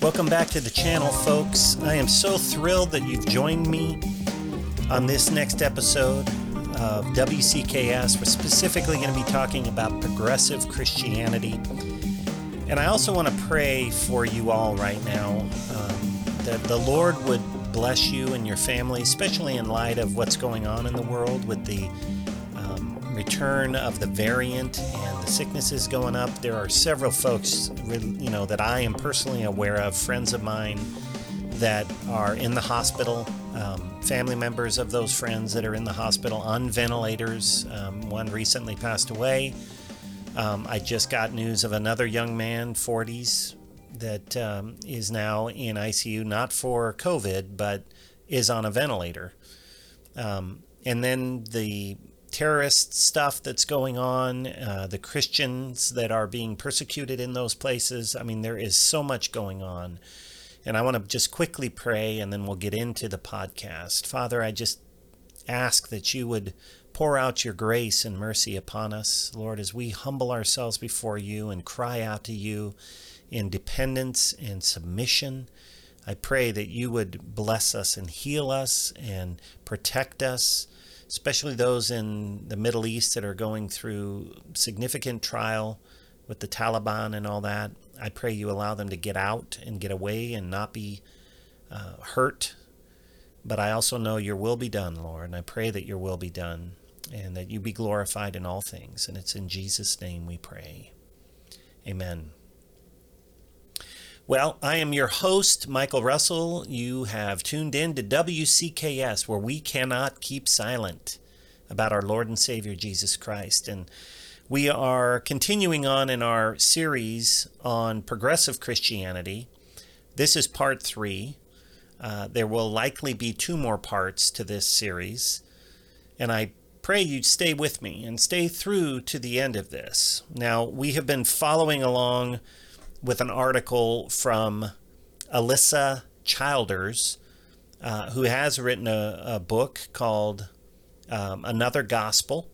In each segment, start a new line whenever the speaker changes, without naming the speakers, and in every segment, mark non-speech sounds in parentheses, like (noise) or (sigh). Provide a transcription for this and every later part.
Welcome back to the channel, folks. I am so thrilled that you've joined me on this next episode of WCKS. We're specifically going to be talking about progressive Christianity. And I also want to pray for you all right now um, that the Lord would bless you and your family, especially in light of what's going on in the world with the return of the variant and the sicknesses going up. There are several folks, you know, that I am personally aware of, friends of mine that are in the hospital, um, family members of those friends that are in the hospital on ventilators. Um, one recently passed away. Um, I just got news of another young man, 40s, that um, is now in ICU, not for COVID, but is on a ventilator. Um, and then the terrorist stuff that's going on, uh, the Christians that are being persecuted in those places. I mean, there is so much going on. And I want to just quickly pray and then we'll get into the podcast. Father, I just ask that you would pour out your grace and mercy upon us, Lord, as we humble ourselves before you and cry out to you in dependence and submission. I pray that you would bless us and heal us and protect us, especially those in the Middle East that are going through significant trial with the Taliban and all that. I pray you allow them to get out and get away and not be uh, hurt. But I also know your will be done, Lord, and I pray that your will be done and that you be glorified in all things. And it's in Jesus' name we pray. Amen. Well, I am your host, Michael Russell. You have tuned in to WCKS, where we cannot keep silent about our Lord and Savior Jesus Christ. And we are continuing on in our series on progressive Christianity. This is part three. Uh, there will likely be two more parts to this series. And I pray you'd stay with me and stay through to the end of this. Now, we have been following along with an article from Alisa Childers, uh, who has written a, a book called um, Another Gospel.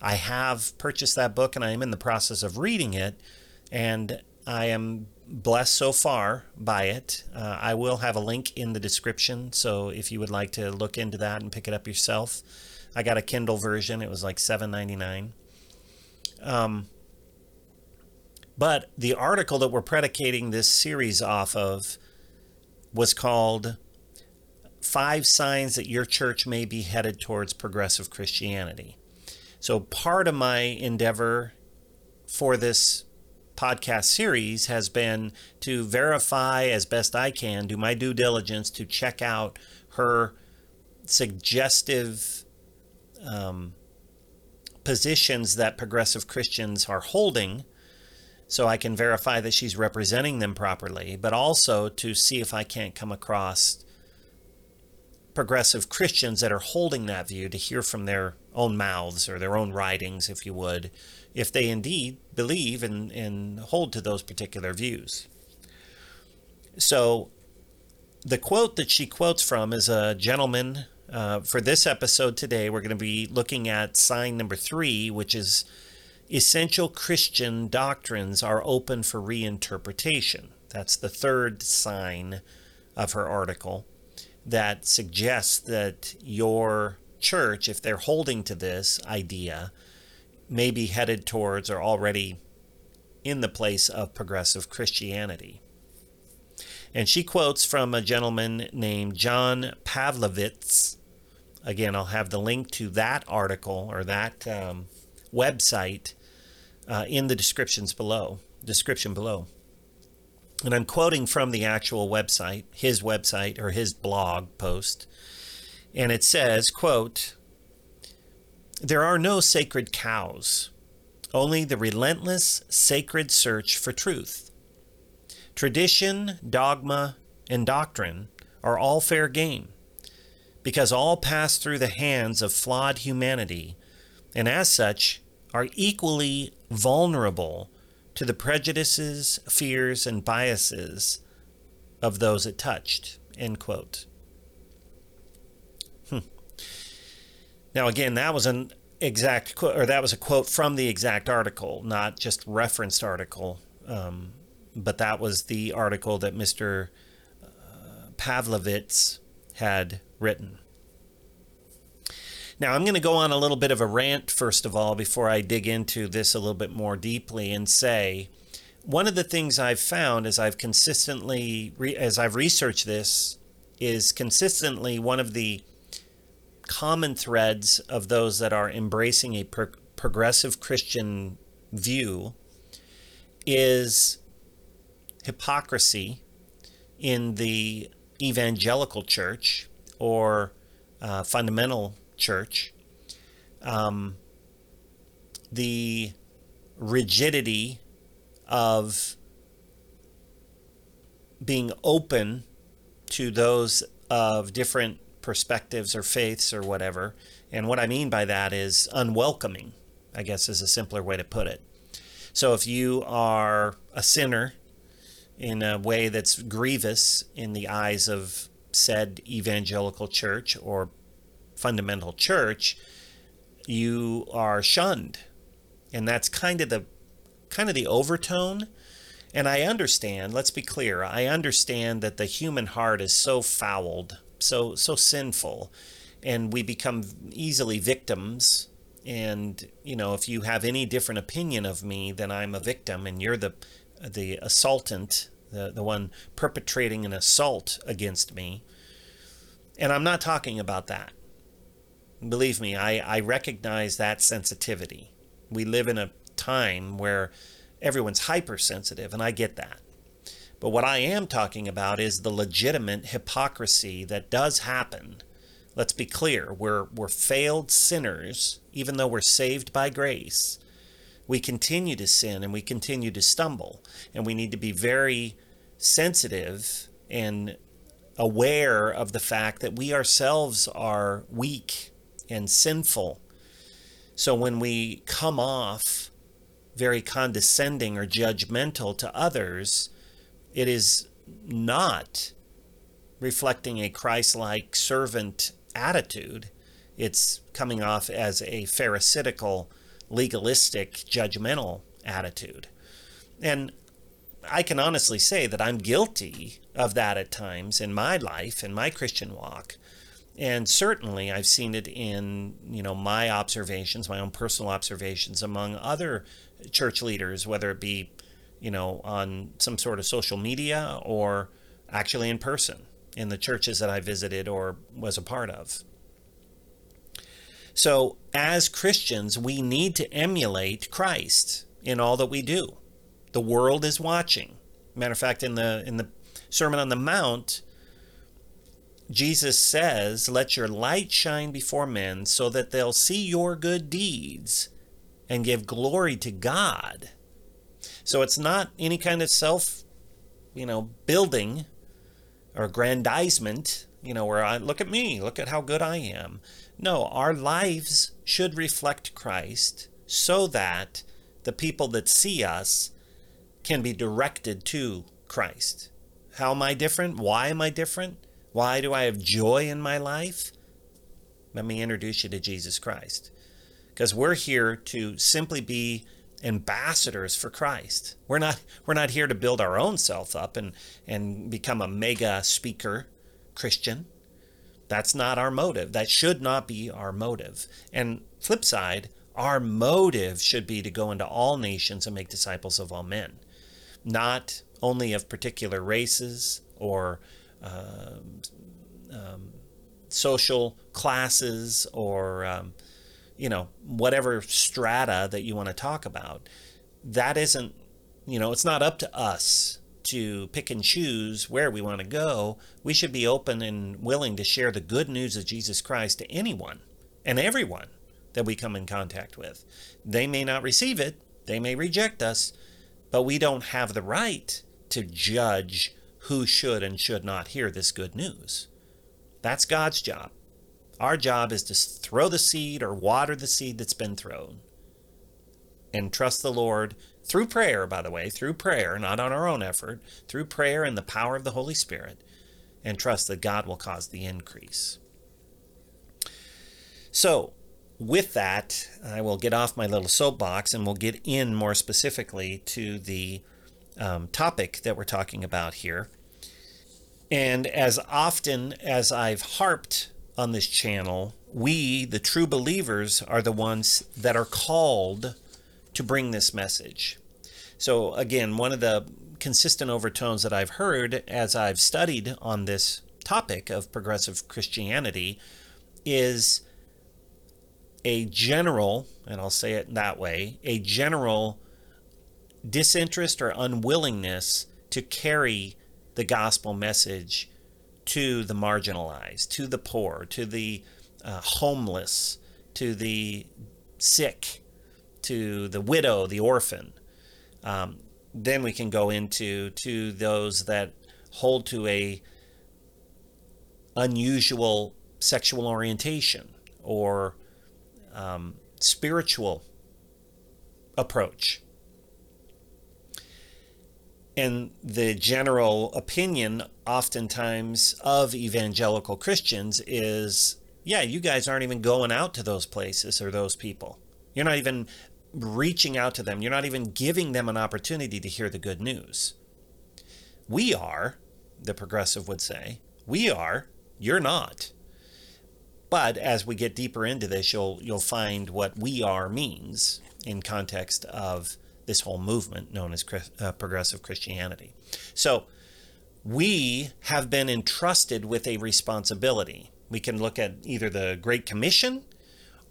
I have purchased that book and I am in the process of reading it, and I am blessed so far by it. Uh, I will have a link in the description, so if you would like to look into that and pick it up yourself, I got a Kindle version. It was like $7.99. Um, but the article that we're predicating this series off of was called Five Signs That Your Church May Be Headed Towards Progressive Christianity. So, part of my endeavor for this podcast series has been to verify as best I can, do my due diligence to check out her suggestive um, positions that progressive Christians are holding so I can verify that she's representing them properly, but also to see if I can't come across progressive Christians that are holding that view to hear from their own mouths or their own writings, if you would, if they indeed believe and, and hold to those particular views. So the quote that she quotes from is a gentleman. Uh, for this episode today, we're going to be looking at sign number three, which is essential Christian doctrines are open for reinterpretation. That's the third sign of her article that suggests that your church, if they're holding to this idea, may be headed towards or already in the place of progressive Christianity. And she quotes from a gentleman named John Pavlovitz. Again, I'll have the link to that article or that um, website uh, in the descriptions below, description below. And I'm quoting from the actual website, his website or his blog post. And it says, quote, there are no sacred cows, only the relentless sacred search for truth. Tradition, dogma, and doctrine are all fair game because all pass through the hands of flawed humanity, and as such are equally vulnerable to the prejudices, fears, and biases of those it touched. End quote. Hmm. Now, again, that was an exact quote, or that was a quote from the exact article, not just referenced article. Um, but that was the article that Mr. Pavlovitz had written. Now, I'm going to go on a little bit of a rant, first of all, before I dig into this a little bit more deeply and say one of the things I've found as I've consistently, as I've researched this, is consistently one of the common threads of those that are embracing a pro- progressive Christian view is hypocrisy in the evangelical church or uh, fundamental church, um, the rigidity of being open to those of different perspectives or faiths or whatever. And what I mean by that is unwelcoming, I guess is a simpler way to put it. So if you are a sinner in a way that's grievous in the eyes of said evangelical church or fundamental church, you are shunned. And that's kind of the kind of the overtone. And I understand, let's be clear, I understand that the human heart is so fouled, so so sinful, and we become easily victims. And, you know, if you have any different opinion of me, then I'm a victim and you're the the assaultant, the, the one perpetrating an assault against me. And I'm not talking about that. Believe me, I, I recognize that sensitivity. We live in a time where everyone's hypersensitive, and I get that. But what I am talking about is the legitimate hypocrisy that does happen. Let's be clear, we're, we're failed sinners, even though we're saved by grace. We continue to sin and we continue to stumble, and we need to be very sensitive and aware of the fact that we ourselves are weak and sinful. So when we come off very condescending or judgmental to others, it is not reflecting a Christ like servant attitude. It's coming off as a pharisaical, legalistic, judgmental attitude. And I can honestly say that I'm guilty of that at times in my life, in my Christian walk. And certainly I've seen it in, you know, my observations, my own personal observations among other church leaders, whether it be, you know, on some sort of social media or actually in person in the churches that I visited or was a part of. So, as Christians, we need to emulate Christ in all that we do. The world is watching. Matter of fact, in the in the Sermon on the Mount, Jesus says, Let your light shine before men so that they'll see your good deeds and give glory to God. So it's not any kind of self, you know, building or aggrandizement, you know, where I look at me, look at how good I am. No, our lives should reflect Christ so that the people that see us can be directed to Christ. How am I different? Why am I different? Why do I have joy in my life? Let me introduce you to Jesus Christ. Because we're here to simply be ambassadors for Christ. We're not we're not here to build our own self up and and become a mega speaker Christian. That's not our motive. That should not be our motive. And flip side, our motive should be to go into all nations and make disciples of all men, not only of particular races or uh, um, social classes or um, you know whatever strata that you want to talk about that isn't you know it's not up to us to pick and choose where we want to go. We should be open and willing to share the good news of jesus christ to anyone and everyone that we come in contact with. They may not receive it they may reject us but we don't have the right to judge who should and should not hear this good news. That's God's job. Our job is to throw the seed or water the seed that's been thrown and trust the Lord through prayer, by the way, through prayer, not on our own effort, through prayer and the power of the Holy Spirit, and trust that God will cause the increase. So, with that, I will get off my little soapbox and we'll get in more specifically to the um, topic that we're talking about here. And as often as I've harped on this channel, we, the true believers, are the ones that are called to bring this message. So, again, one of the consistent overtones that I've heard as I've studied on this topic of progressive Christianity is a general, and I'll say it that way, a general disinterest or unwillingness to carry the gospel message to the marginalized, to the poor, to the uh, homeless, to the sick, to the widow, the orphan. Um, then we can go into to those that hold to a unusual sexual orientation or um, spiritual approach. And the general opinion, oftentimes, of evangelical Christians is yeah, you guys aren't even going out to those places or those people. You're not even reaching out to them. You're not even giving them an opportunity to hear the good news. We are, the progressive would say. We are. You're not. But as we get deeper into this, you'll you'll find what we are means in context of this whole movement known as uh, progressive Christianity. So we have been entrusted with a responsibility. We can look at either the Great Commission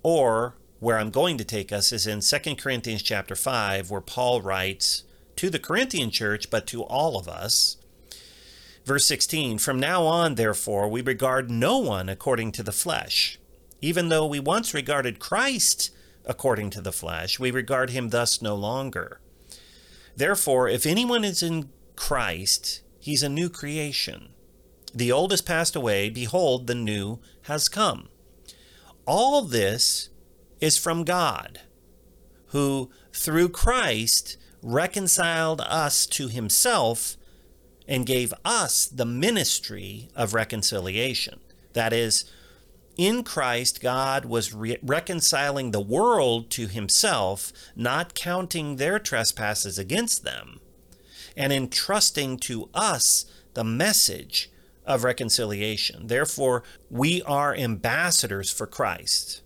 or where I'm going to take us is in 2 Corinthians chapter 5 where Paul writes to the Corinthian church but to all of us Verse 16 From now on, therefore, we regard no one according to the flesh. Even though we once regarded Christ according to the flesh, we regard him thus no longer. Therefore, if anyone is in Christ, he's a new creation. The old has passed away, behold, the new has come. All this is from God, who through Christ reconciled us to himself and gave us the ministry of reconciliation. That is, in Christ, God was re- reconciling the world to himself, not counting their trespasses against them, and entrusting to us the message of reconciliation. Therefore, we are ambassadors for Christ,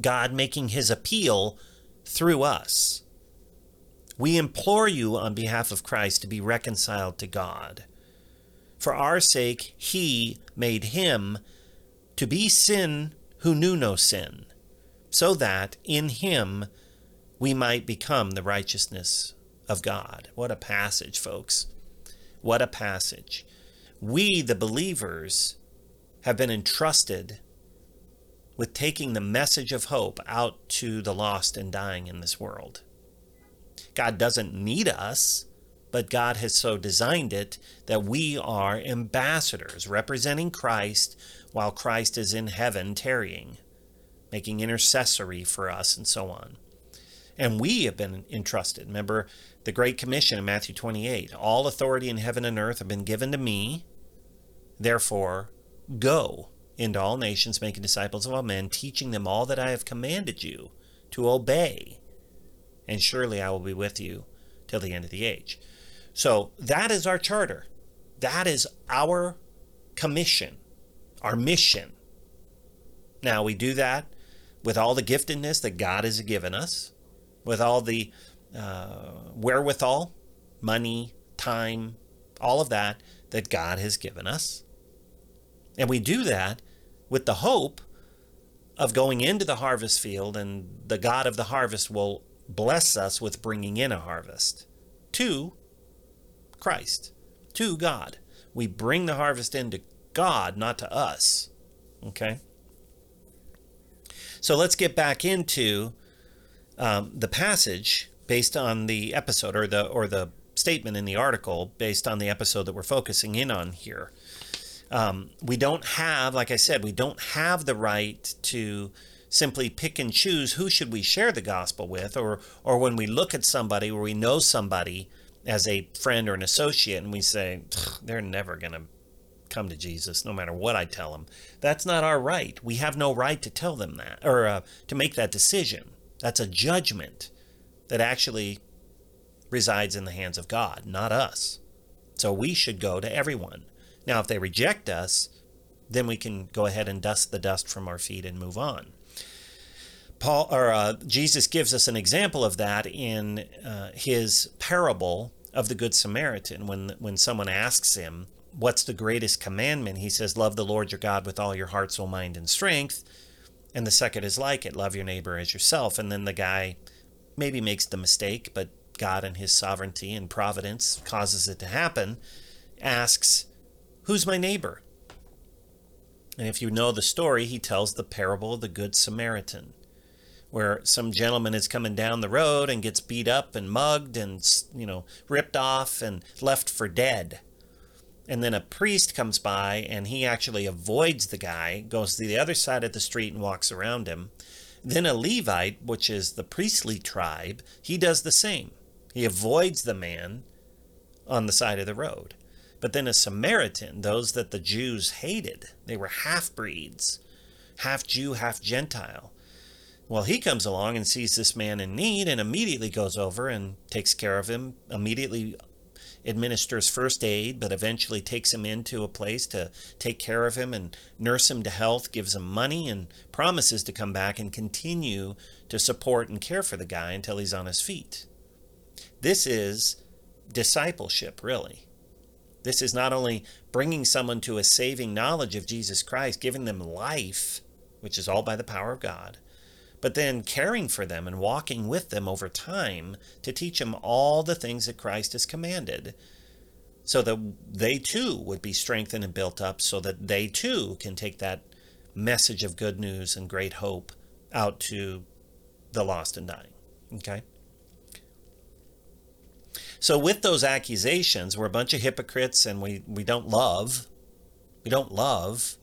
God making his appeal through us. We implore you on behalf of Christ to be reconciled to God. For our sake, he made him to be sin who knew no sin, so that in him we might become the righteousness of God. What a passage, folks. What a passage. We, the believers, have been entrusted with taking the message of hope out to the lost and dying in this world. God doesn't need us, but God has so designed it that we are ambassadors representing Christ while Christ is in heaven tarrying, making intercessory for us, and so on. And we have been entrusted. Remember the Great Commission in Matthew 28 All authority in heaven and earth have been given to me. Therefore, go into all nations, making disciples of all men, teaching them all that I have commanded you to obey and surely I will be with you till the end of the age. So that is our charter. That is our commission, our mission. Now we do that with all the giftedness that God has given us, with all the uh, wherewithal, money, time, all of that that God has given us. And we do that with the hope of going into the harvest field, and the God of the harvest will bless us with bringing in a harvest to Christ, to God. We bring the harvest into God, not to us. Okay? So let's get back into um, the passage based on the episode or the or the statement in the article based on the episode that we're focusing in on here. Um, we don't have, like I said, we don't have the right to simply pick and choose who should we share the gospel with or or when we look at somebody or we know somebody as a friend or an associate and we say they're never going to come to Jesus no matter what I tell them that's not our right we have no right to tell them that or uh, to make that decision that's a judgment that actually resides in the hands of God, not us. So we should go to everyone. Now, if they reject us, then we can go ahead and dust the dust from our feet and move on. Paul or uh, Jesus gives us an example of that in uh, his parable of the Good Samaritan. When when someone asks him, "What's the greatest commandment?" he says, "Love the Lord your God with all your heart, soul, mind, and strength." And the second is like it, love your neighbor as yourself. And then the guy maybe makes the mistake, but God and his sovereignty and providence causes it to happen, asks, Who's my neighbor? And if you know the story, he tells the parable of the Good Samaritan, where some gentleman is coming down the road and gets beat up and mugged and, you know, ripped off and left for dead. And then a priest comes by and he actually avoids the guy, goes to the other side of the street and walks around him. Then a Levite, which is the priestly tribe, he does the same. He avoids the man on the side of the road. But then a Samaritan, those that the Jews hated, they were half breeds, half Jew, half Gentile. Well, he comes along and sees this man in need and immediately goes over and takes care of him, immediately administers first aid, but eventually takes him into a place to take care of him and nurse him to health, gives him money, and promises to come back and continue to support and care for the guy until he's on his feet. This is discipleship, really. This is not only bringing someone to a saving knowledge of Jesus Christ, giving them life, which is all by the power of God, but then caring for them and walking with them over time to teach them all the things that Christ has commanded, so that they too would be strengthened and built up, so that they too can take that message of good news and great hope out to the lost and dying. Okay? So with those accusations, we're a bunch of hypocrites and we, we don't love. We don't love.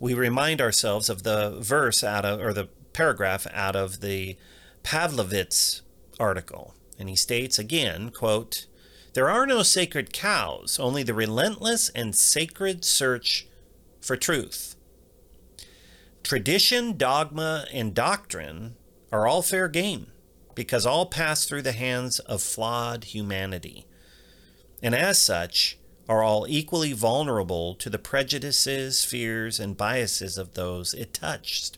We remind ourselves of the verse out of, or the paragraph out of the Pavlovitz article. And he states again, quote, There are no sacred cows, only the relentless and sacred search for truth. Tradition, dogma, and doctrine are all fair game because all pass through the hands of flawed humanity, and as such are all equally vulnerable to the prejudices, fears, and biases of those it touched.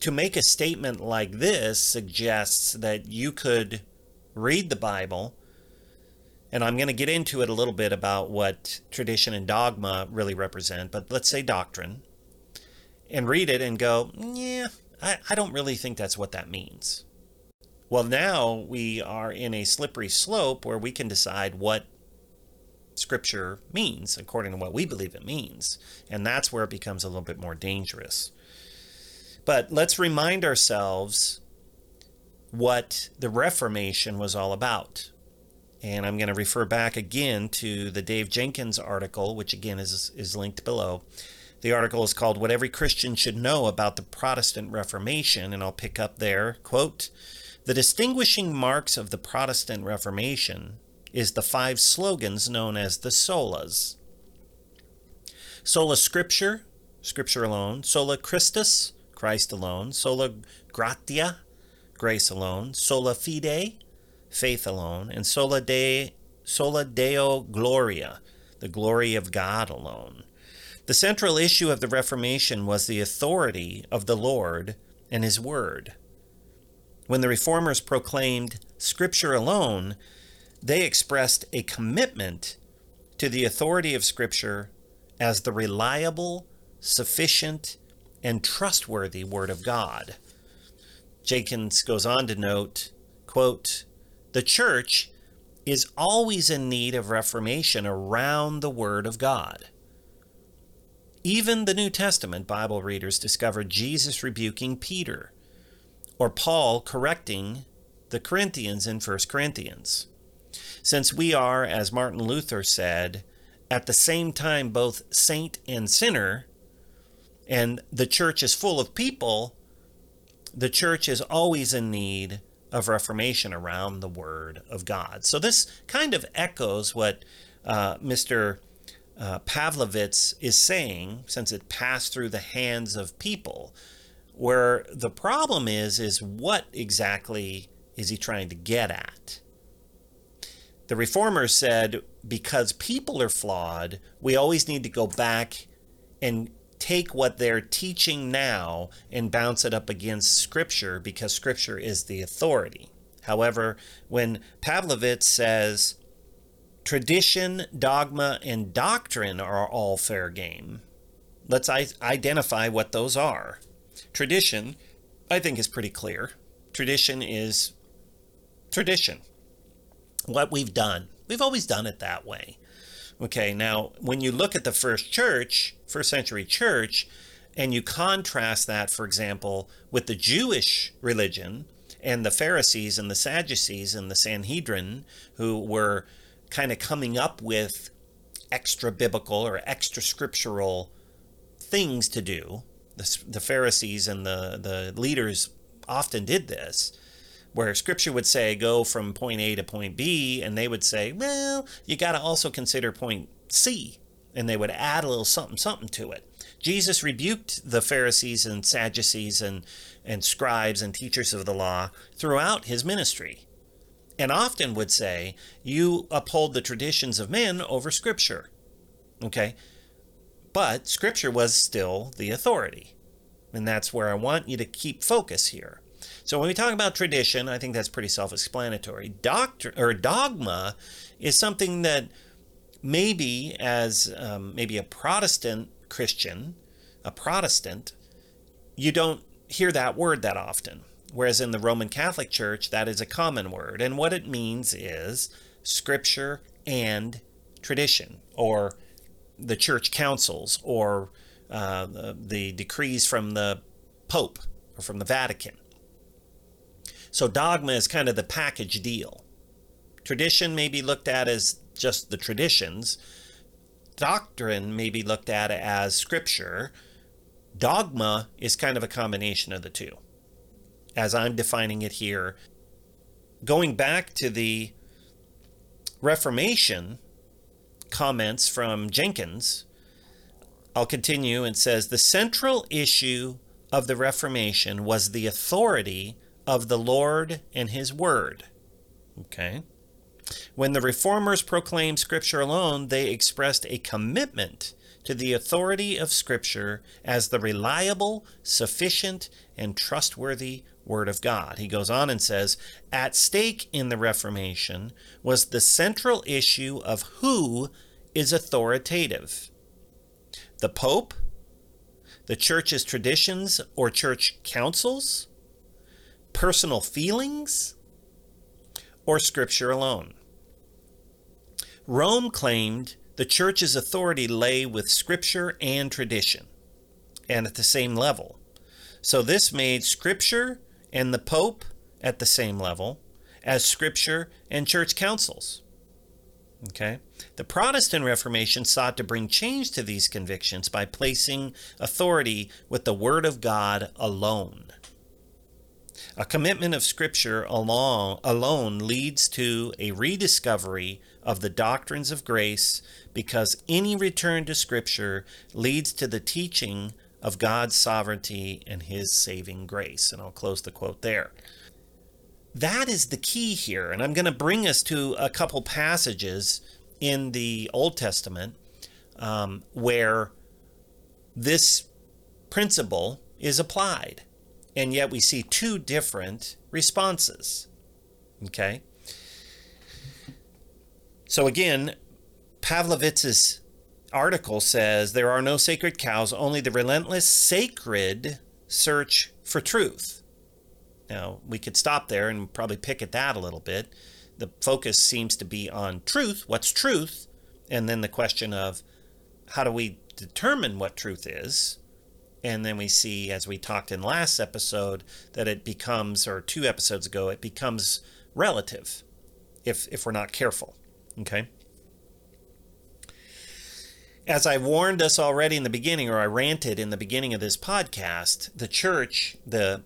To make a statement like this suggests that you could read the Bible, and I'm going to get into it a little bit about what tradition and dogma really represent, but let's say doctrine, and read it and go, yeah, I, I don't really think that's what that means. Well, now we are in a slippery slope where we can decide what Scripture means according to what we believe it means. And that's where it becomes a little bit more dangerous. But let's remind ourselves what the Reformation was all about. And I'm going to refer back again to the Dave Jenkins article, which again is, is linked below. The article is called What Every Christian Should Know About the Protestant Reformation, and I'll pick up there. Quote, the distinguishing marks of the Protestant Reformation is the five slogans known as the solas. Sola Scriptura, Scripture alone. Sola Christus, Christ alone. Sola Gratia, grace alone. Sola Fide, faith alone. And Sola, De, sola Deo Gloria, the glory of God alone. The central issue of the Reformation was the authority of the Lord and His Word. When the reformers proclaimed Scripture alone, they expressed a commitment to the authority of Scripture as the reliable, sufficient, and trustworthy Word of God. Jenkins goes on to note, quote, The church is always in need of reformation around the Word of God. Even the New Testament Bible readers discover Jesus rebuking Peter or Paul correcting the Corinthians in 1 Corinthians. Since we are, as Martin Luther said, at the same time both saint and sinner, and the church is full of people, the church is always in need of reformation around the Word of God. So this kind of echoes what uh, Mr. Uh, Pavlovitz is saying, since it passed through the hands of people. Where the problem is, is what exactly is he trying to get at? The reformers said because people are flawed, we always need to go back and take what they're teaching now and bounce it up against Scripture because Scripture is the authority. However, when Pavlovitz says tradition, dogma, and doctrine are all fair game, let's identify what those are. Tradition, I think, is pretty clear. Tradition is tradition what we've done. We've always done it that way. Okay, now when you look at the first church, first century church, and you contrast that, for example, with the Jewish religion and the Pharisees and the Sadducees and the Sanhedrin, who were kind of coming up with extra biblical or extra scriptural things to do. The, the Pharisees and the, the leaders often did this where scripture would say go from point A to point B, and they would say, well, you got to also consider point C, and they would add a little something something to it. Jesus rebuked the Pharisees and Sadducees and, and scribes and teachers of the law throughout his ministry, and often would say, You uphold the traditions of men over Scripture. Okay? But Scripture was still the authority. And that's where I want you to keep focus here. So when we talk about tradition, I think that's pretty self-explanatory. Doctor or dogma is something that maybe as um, maybe a Protestant Christian, a Protestant, you don't hear that word that often. Whereas in the Roman Catholic Church, that is a common word. And what it means is scripture and tradition, or the church councils, or uh, the, the decrees from the Pope or from the Vatican. So dogma is kind of the package deal. Tradition may be looked at as just the traditions. Doctrine may be looked at as scripture. Dogma is kind of a combination of the two, as I'm defining it here. Going back to the Reformation comments from Jenkins, I'll continue and says the central issue of the Reformation was the authority of the Lord and His Word. Okay? When the Reformers proclaimed Scripture alone, they expressed a commitment to the authority of Scripture as the reliable, sufficient, and trustworthy Word of God. He goes on and says, At stake in the Reformation was the central issue of who is authoritative the Pope, the Church's traditions or church councils, personal feelings, or Scripture alone. Rome claimed the Church's authority lay with Scripture and tradition, and at the same level. So this made Scripture and the Pope at the same level as Scripture and church councils. Okay? The Protestant Reformation sought to bring change to these convictions by placing authority with the Word of God alone. A commitment of Scripture alone, alone leads to a rediscovery of the doctrines of grace because any return to Scripture leads to the teaching of God's sovereignty and His saving grace. And I'll close the quote there. That is the key here. And I'm going to bring us to a couple passages in the Old Testament um, where this principle is applied and yet we see two different responses. Okay? So again, Pavlovitz's article says there are no sacred cows, only the relentless sacred search for truth. Now, we could stop there and probably pick at that a little bit. The focus seems to be on truth. What's truth? And then the question of how do we determine what truth is? And then we see, as we talked in last episode, that it becomes, or two episodes ago, it becomes relative if, if we're not careful. Okay? As I warned us already in the beginning, or I ranted in the beginning of this podcast, the church, the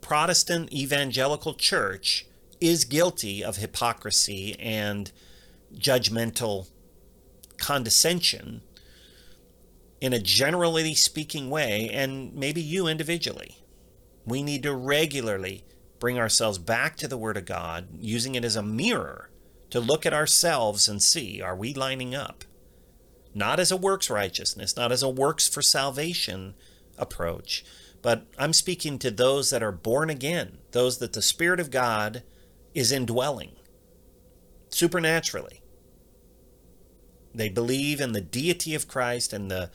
Protestant evangelical church, is guilty of hypocrisy and judgmental condescension in a generally speaking way, and maybe you individually. We need to regularly bring ourselves back to the Word of God, using it as a mirror to look at ourselves and see are we lining up? Not as a works righteousness, not as a works for salvation approach, but I'm speaking to those that are born again, those that the Spirit of God is indwelling supernaturally. They believe in the deity of Christ and the,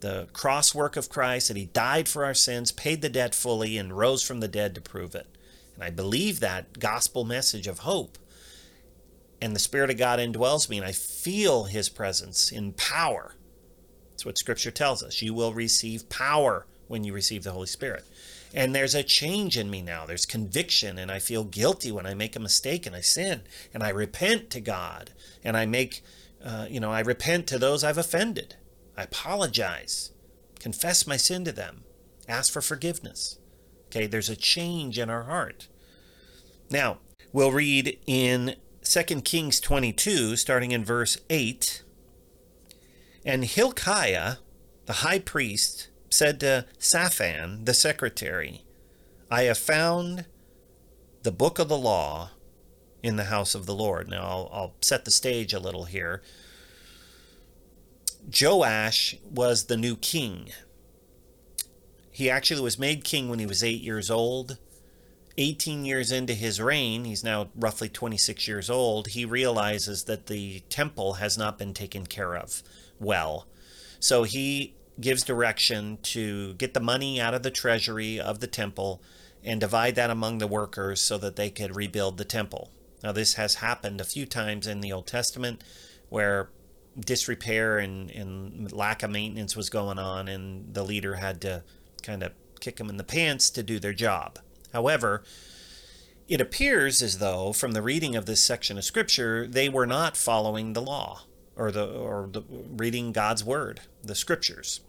the cross work of Christ, that He died for our sins, paid the debt fully, and rose from the dead to prove it. And I believe that gospel message of hope. And the Spirit of God indwells me, and I feel His presence in power. That's what Scripture tells us. You will receive power when you receive the Holy Spirit. And there's a change in me now. There's conviction, and I feel guilty when I make a mistake and I sin, and I repent to God, and I make, uh, you know, I repent to those I've offended. I apologize, confess my sin to them, ask for forgiveness. Okay, there's a change in our heart. Now, we'll read in 2 Kings 22, starting in verse 8. And Hilkiah, the high priest, said to Shaphan, the secretary, I have found the book of the law in the house of the Lord. Now, I'll, I'll set the stage a little here. Joash was the new king. He actually was made king when he was eight years old. 18 years into his reign, he's now roughly 26 years old, he realizes that the temple has not been taken care of well. So he gives direction to get the money out of the treasury of the temple and divide that among the workers so that they could rebuild the temple. Now, this has happened a few times in the Old Testament where disrepair and, and lack of maintenance was going on, and the leader had to kind of kick them in the pants to do their job. However, it appears as though, from the reading of this section of Scripture, they were not following the law or the or the reading God's word, the scriptures.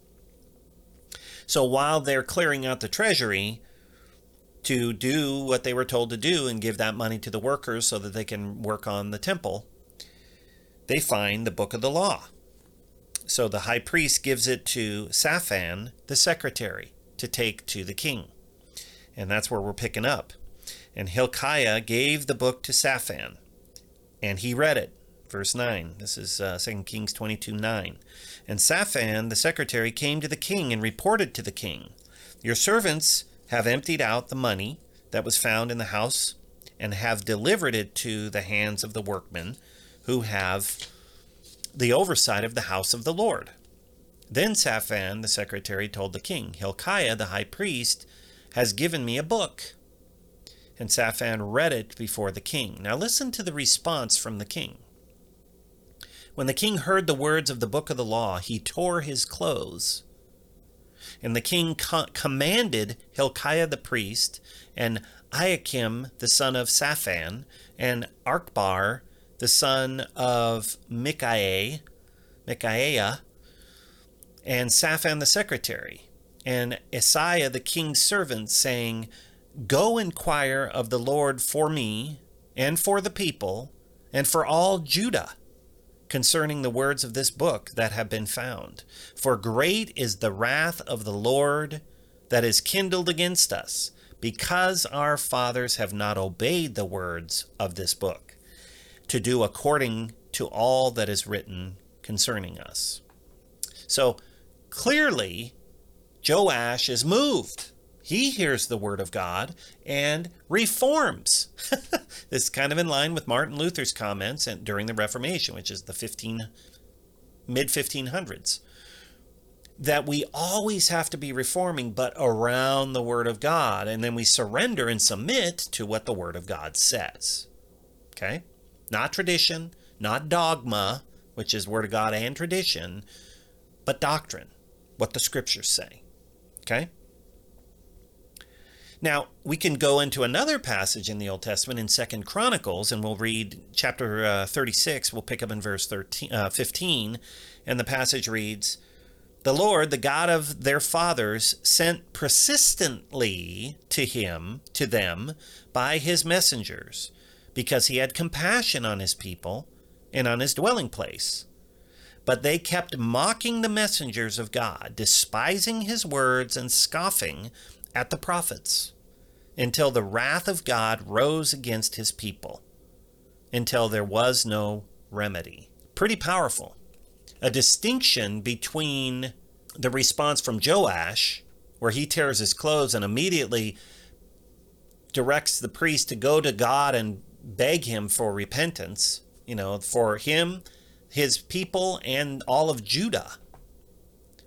So while they're clearing out the treasury to do what they were told to do and give that money to the workers so that they can work on the temple, they find the book of the law. So the high priest gives it to Shaphan, the secretary, to take to the king. And that's where we're picking up. And Hilkiah gave the book to Shaphan, and he read it verse 9. This is uh, 2 Kings 22 9. And Shaphan, the secretary, came to the king and reported to the king, Your servants have emptied out the money that was found in the house and have delivered it to the hands of the workmen who have the oversight of the house of the Lord. Then Shaphan, the secretary, told the king, Hilkiah, the high priest, has given me a book. And Shaphan read it before the king. Now listen to the response from the king. When the king heard the words of the book of the law, he tore his clothes. And the king co- commanded Hilkiah the priest, and Ahikam the son of Shaphan, and Achbor the son of Micaiah, Micaiah, and Shaphan the secretary, and Asaiah the king's servant, saying, Go inquire of the Lord for me, and for the people, and for all Judah concerning the words of this book that have been found. For great is the wrath of the Lord that is kindled against us, because our fathers have not obeyed the words of this book, to do according to all that is written concerning us. So clearly, Joash is moved he hears the word of God and reforms. (laughs) this is kind of in line with Martin Luther's comments and during the Reformation, which is the 15 mid 1500s. That we always have to be reforming, but around the Word of God, and then we surrender and submit to what the Word of God says. Okay? Not tradition, not dogma, which is Word of God and tradition, but doctrine, what the Scriptures say. Okay? Now, we can go into another passage in the Old Testament in Second Chronicles, and we'll read chapter uh, 36. We'll pick up in verse 13, uh, 15, and the passage reads, The Lord, the God of their fathers, sent persistently to him, to them, by his messengers, because he had compassion on his people and on his dwelling place. But they kept mocking the messengers of God, despising his words and scoffing at the prophets until the wrath of God rose against his people. until there was no remedy. Pretty powerful. A distinction between the response from Joash, where he tears his clothes and immediately directs the priest to go to God and beg him for repentance, you know, for him, his people, and all of Judah.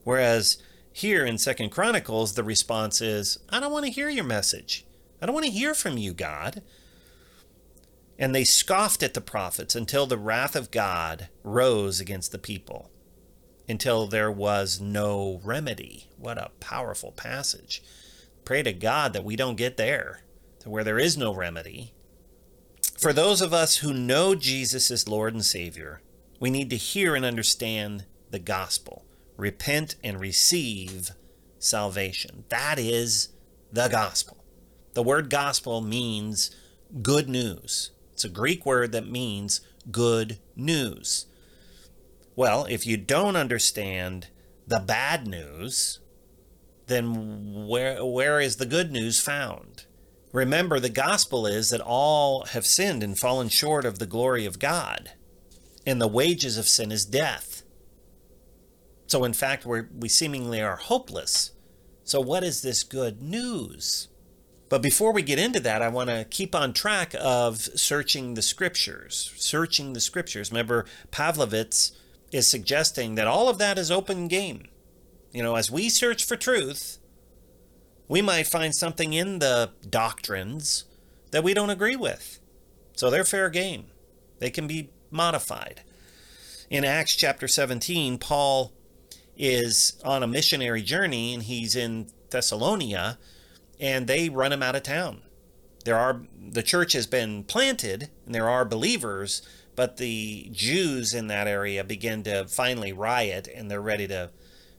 Whereas here in Second Chronicles, the response is, I don't want to hear your message. I don't want to hear from you, God. And they scoffed at the prophets until the wrath of God rose against the people, until there was no remedy. What a powerful passage. Pray to God that we don't get there, to where there is no remedy. For those of us who know Jesus as Lord and Savior, we need to hear and understand the gospel. Repent and receive salvation. That is the gospel. The word gospel means good news. It's a Greek word that means good news. Well, if you don't understand the bad news, then where, where is the good news found? Remember, the gospel is that all have sinned and fallen short of the glory of God, and the wages of sin is death. So, in fact, we we seemingly are hopeless. So, what is this good news? But before we get into that, I want to keep on track of searching the scriptures. Searching the scriptures. Remember, Pavlovitz is suggesting that all of that is open game. You know, as we search for truth, we might find something in the doctrines that we don't agree with. So they're fair game. They can be modified. In Acts chapter 17, Paul is on a missionary journey and he's in Thessalonica and they run him out of town. There are the church has been planted and there are believers, but the Jews in that area begin to finally riot and they're ready to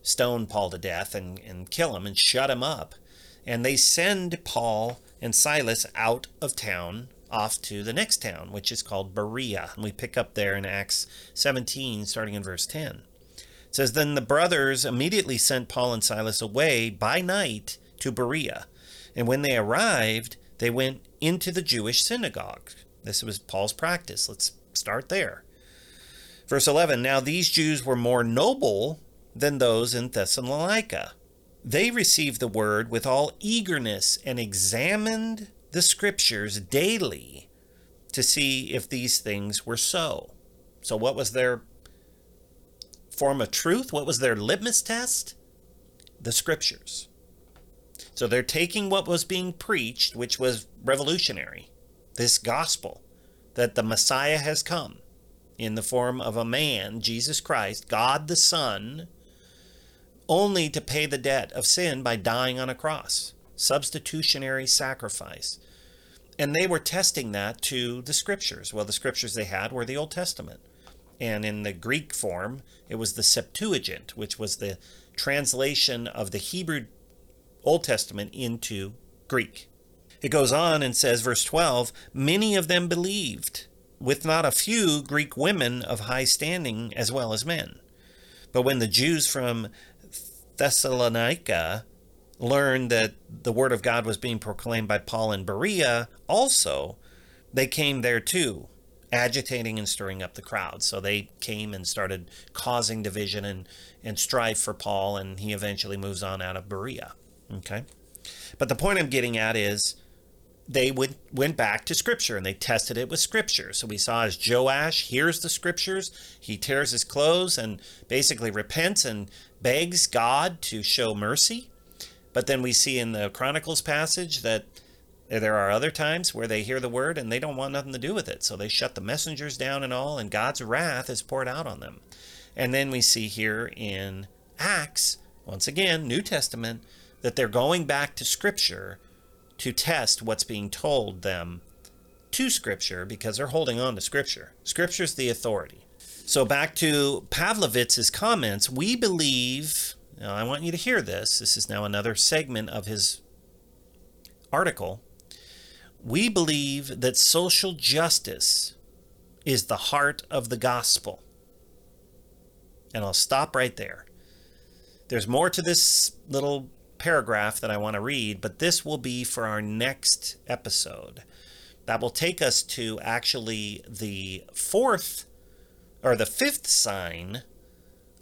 stone Paul to death and, and kill him and shut him up. And they send Paul and Silas out of town off to the next town, which is called Berea. And we pick up there in Acts 17, starting in verse 10. Says, Then the brothers immediately sent Paul and Silas away by night to Berea and when they arrived, they went into the Jewish synagogue. This was Paul's practice. Let's start there. Verse 11 Now these Jews were more noble than those in Thessalonica. They received the word with all eagerness and examined the scriptures daily to see if these things were so. So, what was their form of truth? What was their litmus test? The scriptures. So they're taking what was being preached, which was revolutionary, this gospel that the Messiah has come in the form of a man, Jesus Christ, God the Son, only to pay the debt of sin by dying on a cross, substitutionary sacrifice. And they were testing that to the scriptures. Well, the scriptures they had were the Old Testament. And in the Greek form, it was the Septuagint, which was the translation of the Hebrew Old Testament into Greek. It goes on and says, verse 12, many of them believed, with not a few Greek women of high standing as well as men. But when the Jews from Thessalonica learned that the word of God was being proclaimed by Paul in Berea also, they came there too, agitating and stirring up the crowd. So they came and started causing division and, and strife for Paul, and he eventually moves on out of Berea. Okay. But the point I'm getting at is they would went back to scripture and they tested it with scripture. So we saw as Joash hears the scriptures, he tears his clothes and basically repents and begs God to show mercy. But then we see in the Chronicles passage that there are other times where they hear the word and they don't want nothing to do with it. So they shut the messengers down and all, and God's wrath is poured out on them. And then we see here in Acts, once again, New Testament, that they're going back to Scripture to test what's being told them to Scripture because they're holding on to Scripture. Scripture's the authority. So back to Pavlovitz's comments, we believe, I want you to hear this, this is now another segment of his article. We believe that social justice is the heart of the gospel. And I'll stop right there. There's more to this little paragraph that I want to read, but this will be for our next episode. that will take us to actually the fourth or the fifth sign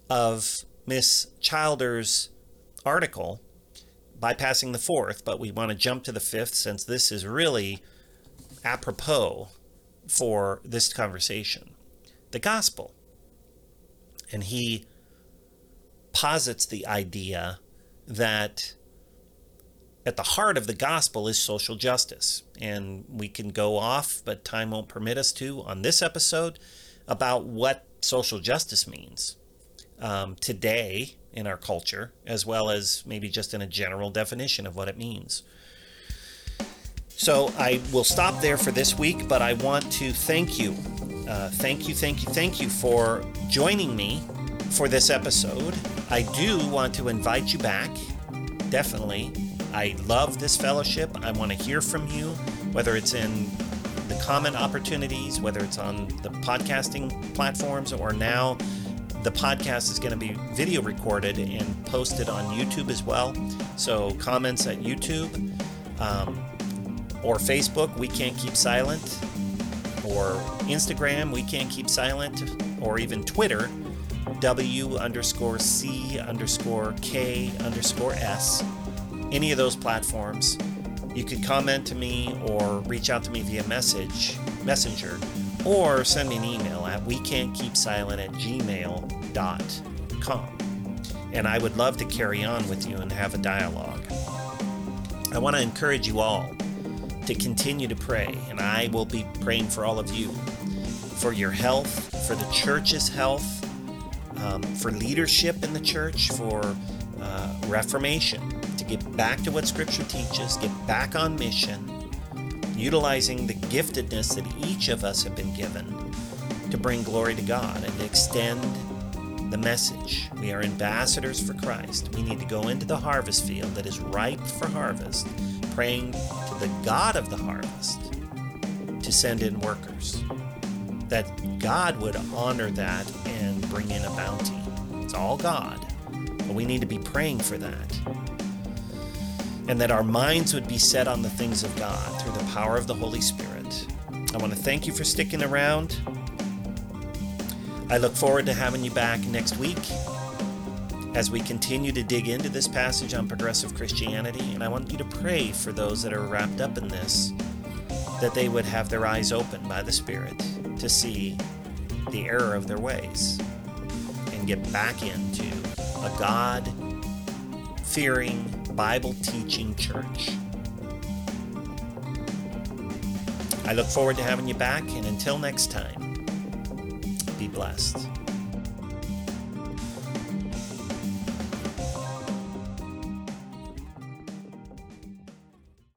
of Miss Childers' article, bypassing the fourth, but we want to jump to the fifth since this is really apropos for this conversation. The gospel. And he posits the idea that at the heart of the gospel is social justice. And we can go off, but time won't permit us to, on this episode about what social justice means um, today in our culture, as well as maybe just in a general definition of what it means. So I will stop there for this week, but I want to thank you. Uh, thank you, thank you, thank you for joining me for this episode. I do want to invite you back, definitely. I love this fellowship. I want to hear from you, whether it's in the comment opportunities, whether it's on the podcasting platforms, or now the podcast is going to be video recorded and posted on YouTube as well. So, comments at YouTube um, or Facebook, We Can't Keep Silent, or Instagram, We Can't Keep Silent, or even Twitter, W underscore C underscore K underscore S any of those platforms. You could comment to me or reach out to me via message, messenger, or send me an email we can't keep silent at gmail.com. And I would love to carry on with you and have a dialogue. I want to encourage you all to continue to pray, and I will be praying for all of you for your health, for the church's health, um, for leadership in the church, for uh, reformation, to get back to what Scripture teaches, get back on mission, utilizing the giftedness that each of us have been given to bring glory to God and to extend the message. We are ambassadors for Christ. We need to go into the harvest field that is ripe for harvest, praying to the God of the harvest to send in workers. That God would honor that and bring in a bounty. It's all God. But we need to be praying for that and that our minds would be set on the things of God through the power of the Holy Spirit. I want to thank you for sticking around. I look forward to having you back next week as we continue to dig into this passage on progressive Christianity. And I want you to pray for those that are wrapped up in this, that they would have their eyes opened by the Spirit to see the error of their ways and get back into a God fearing, Bible teaching church. I look forward to having you back, and until next time, blessed.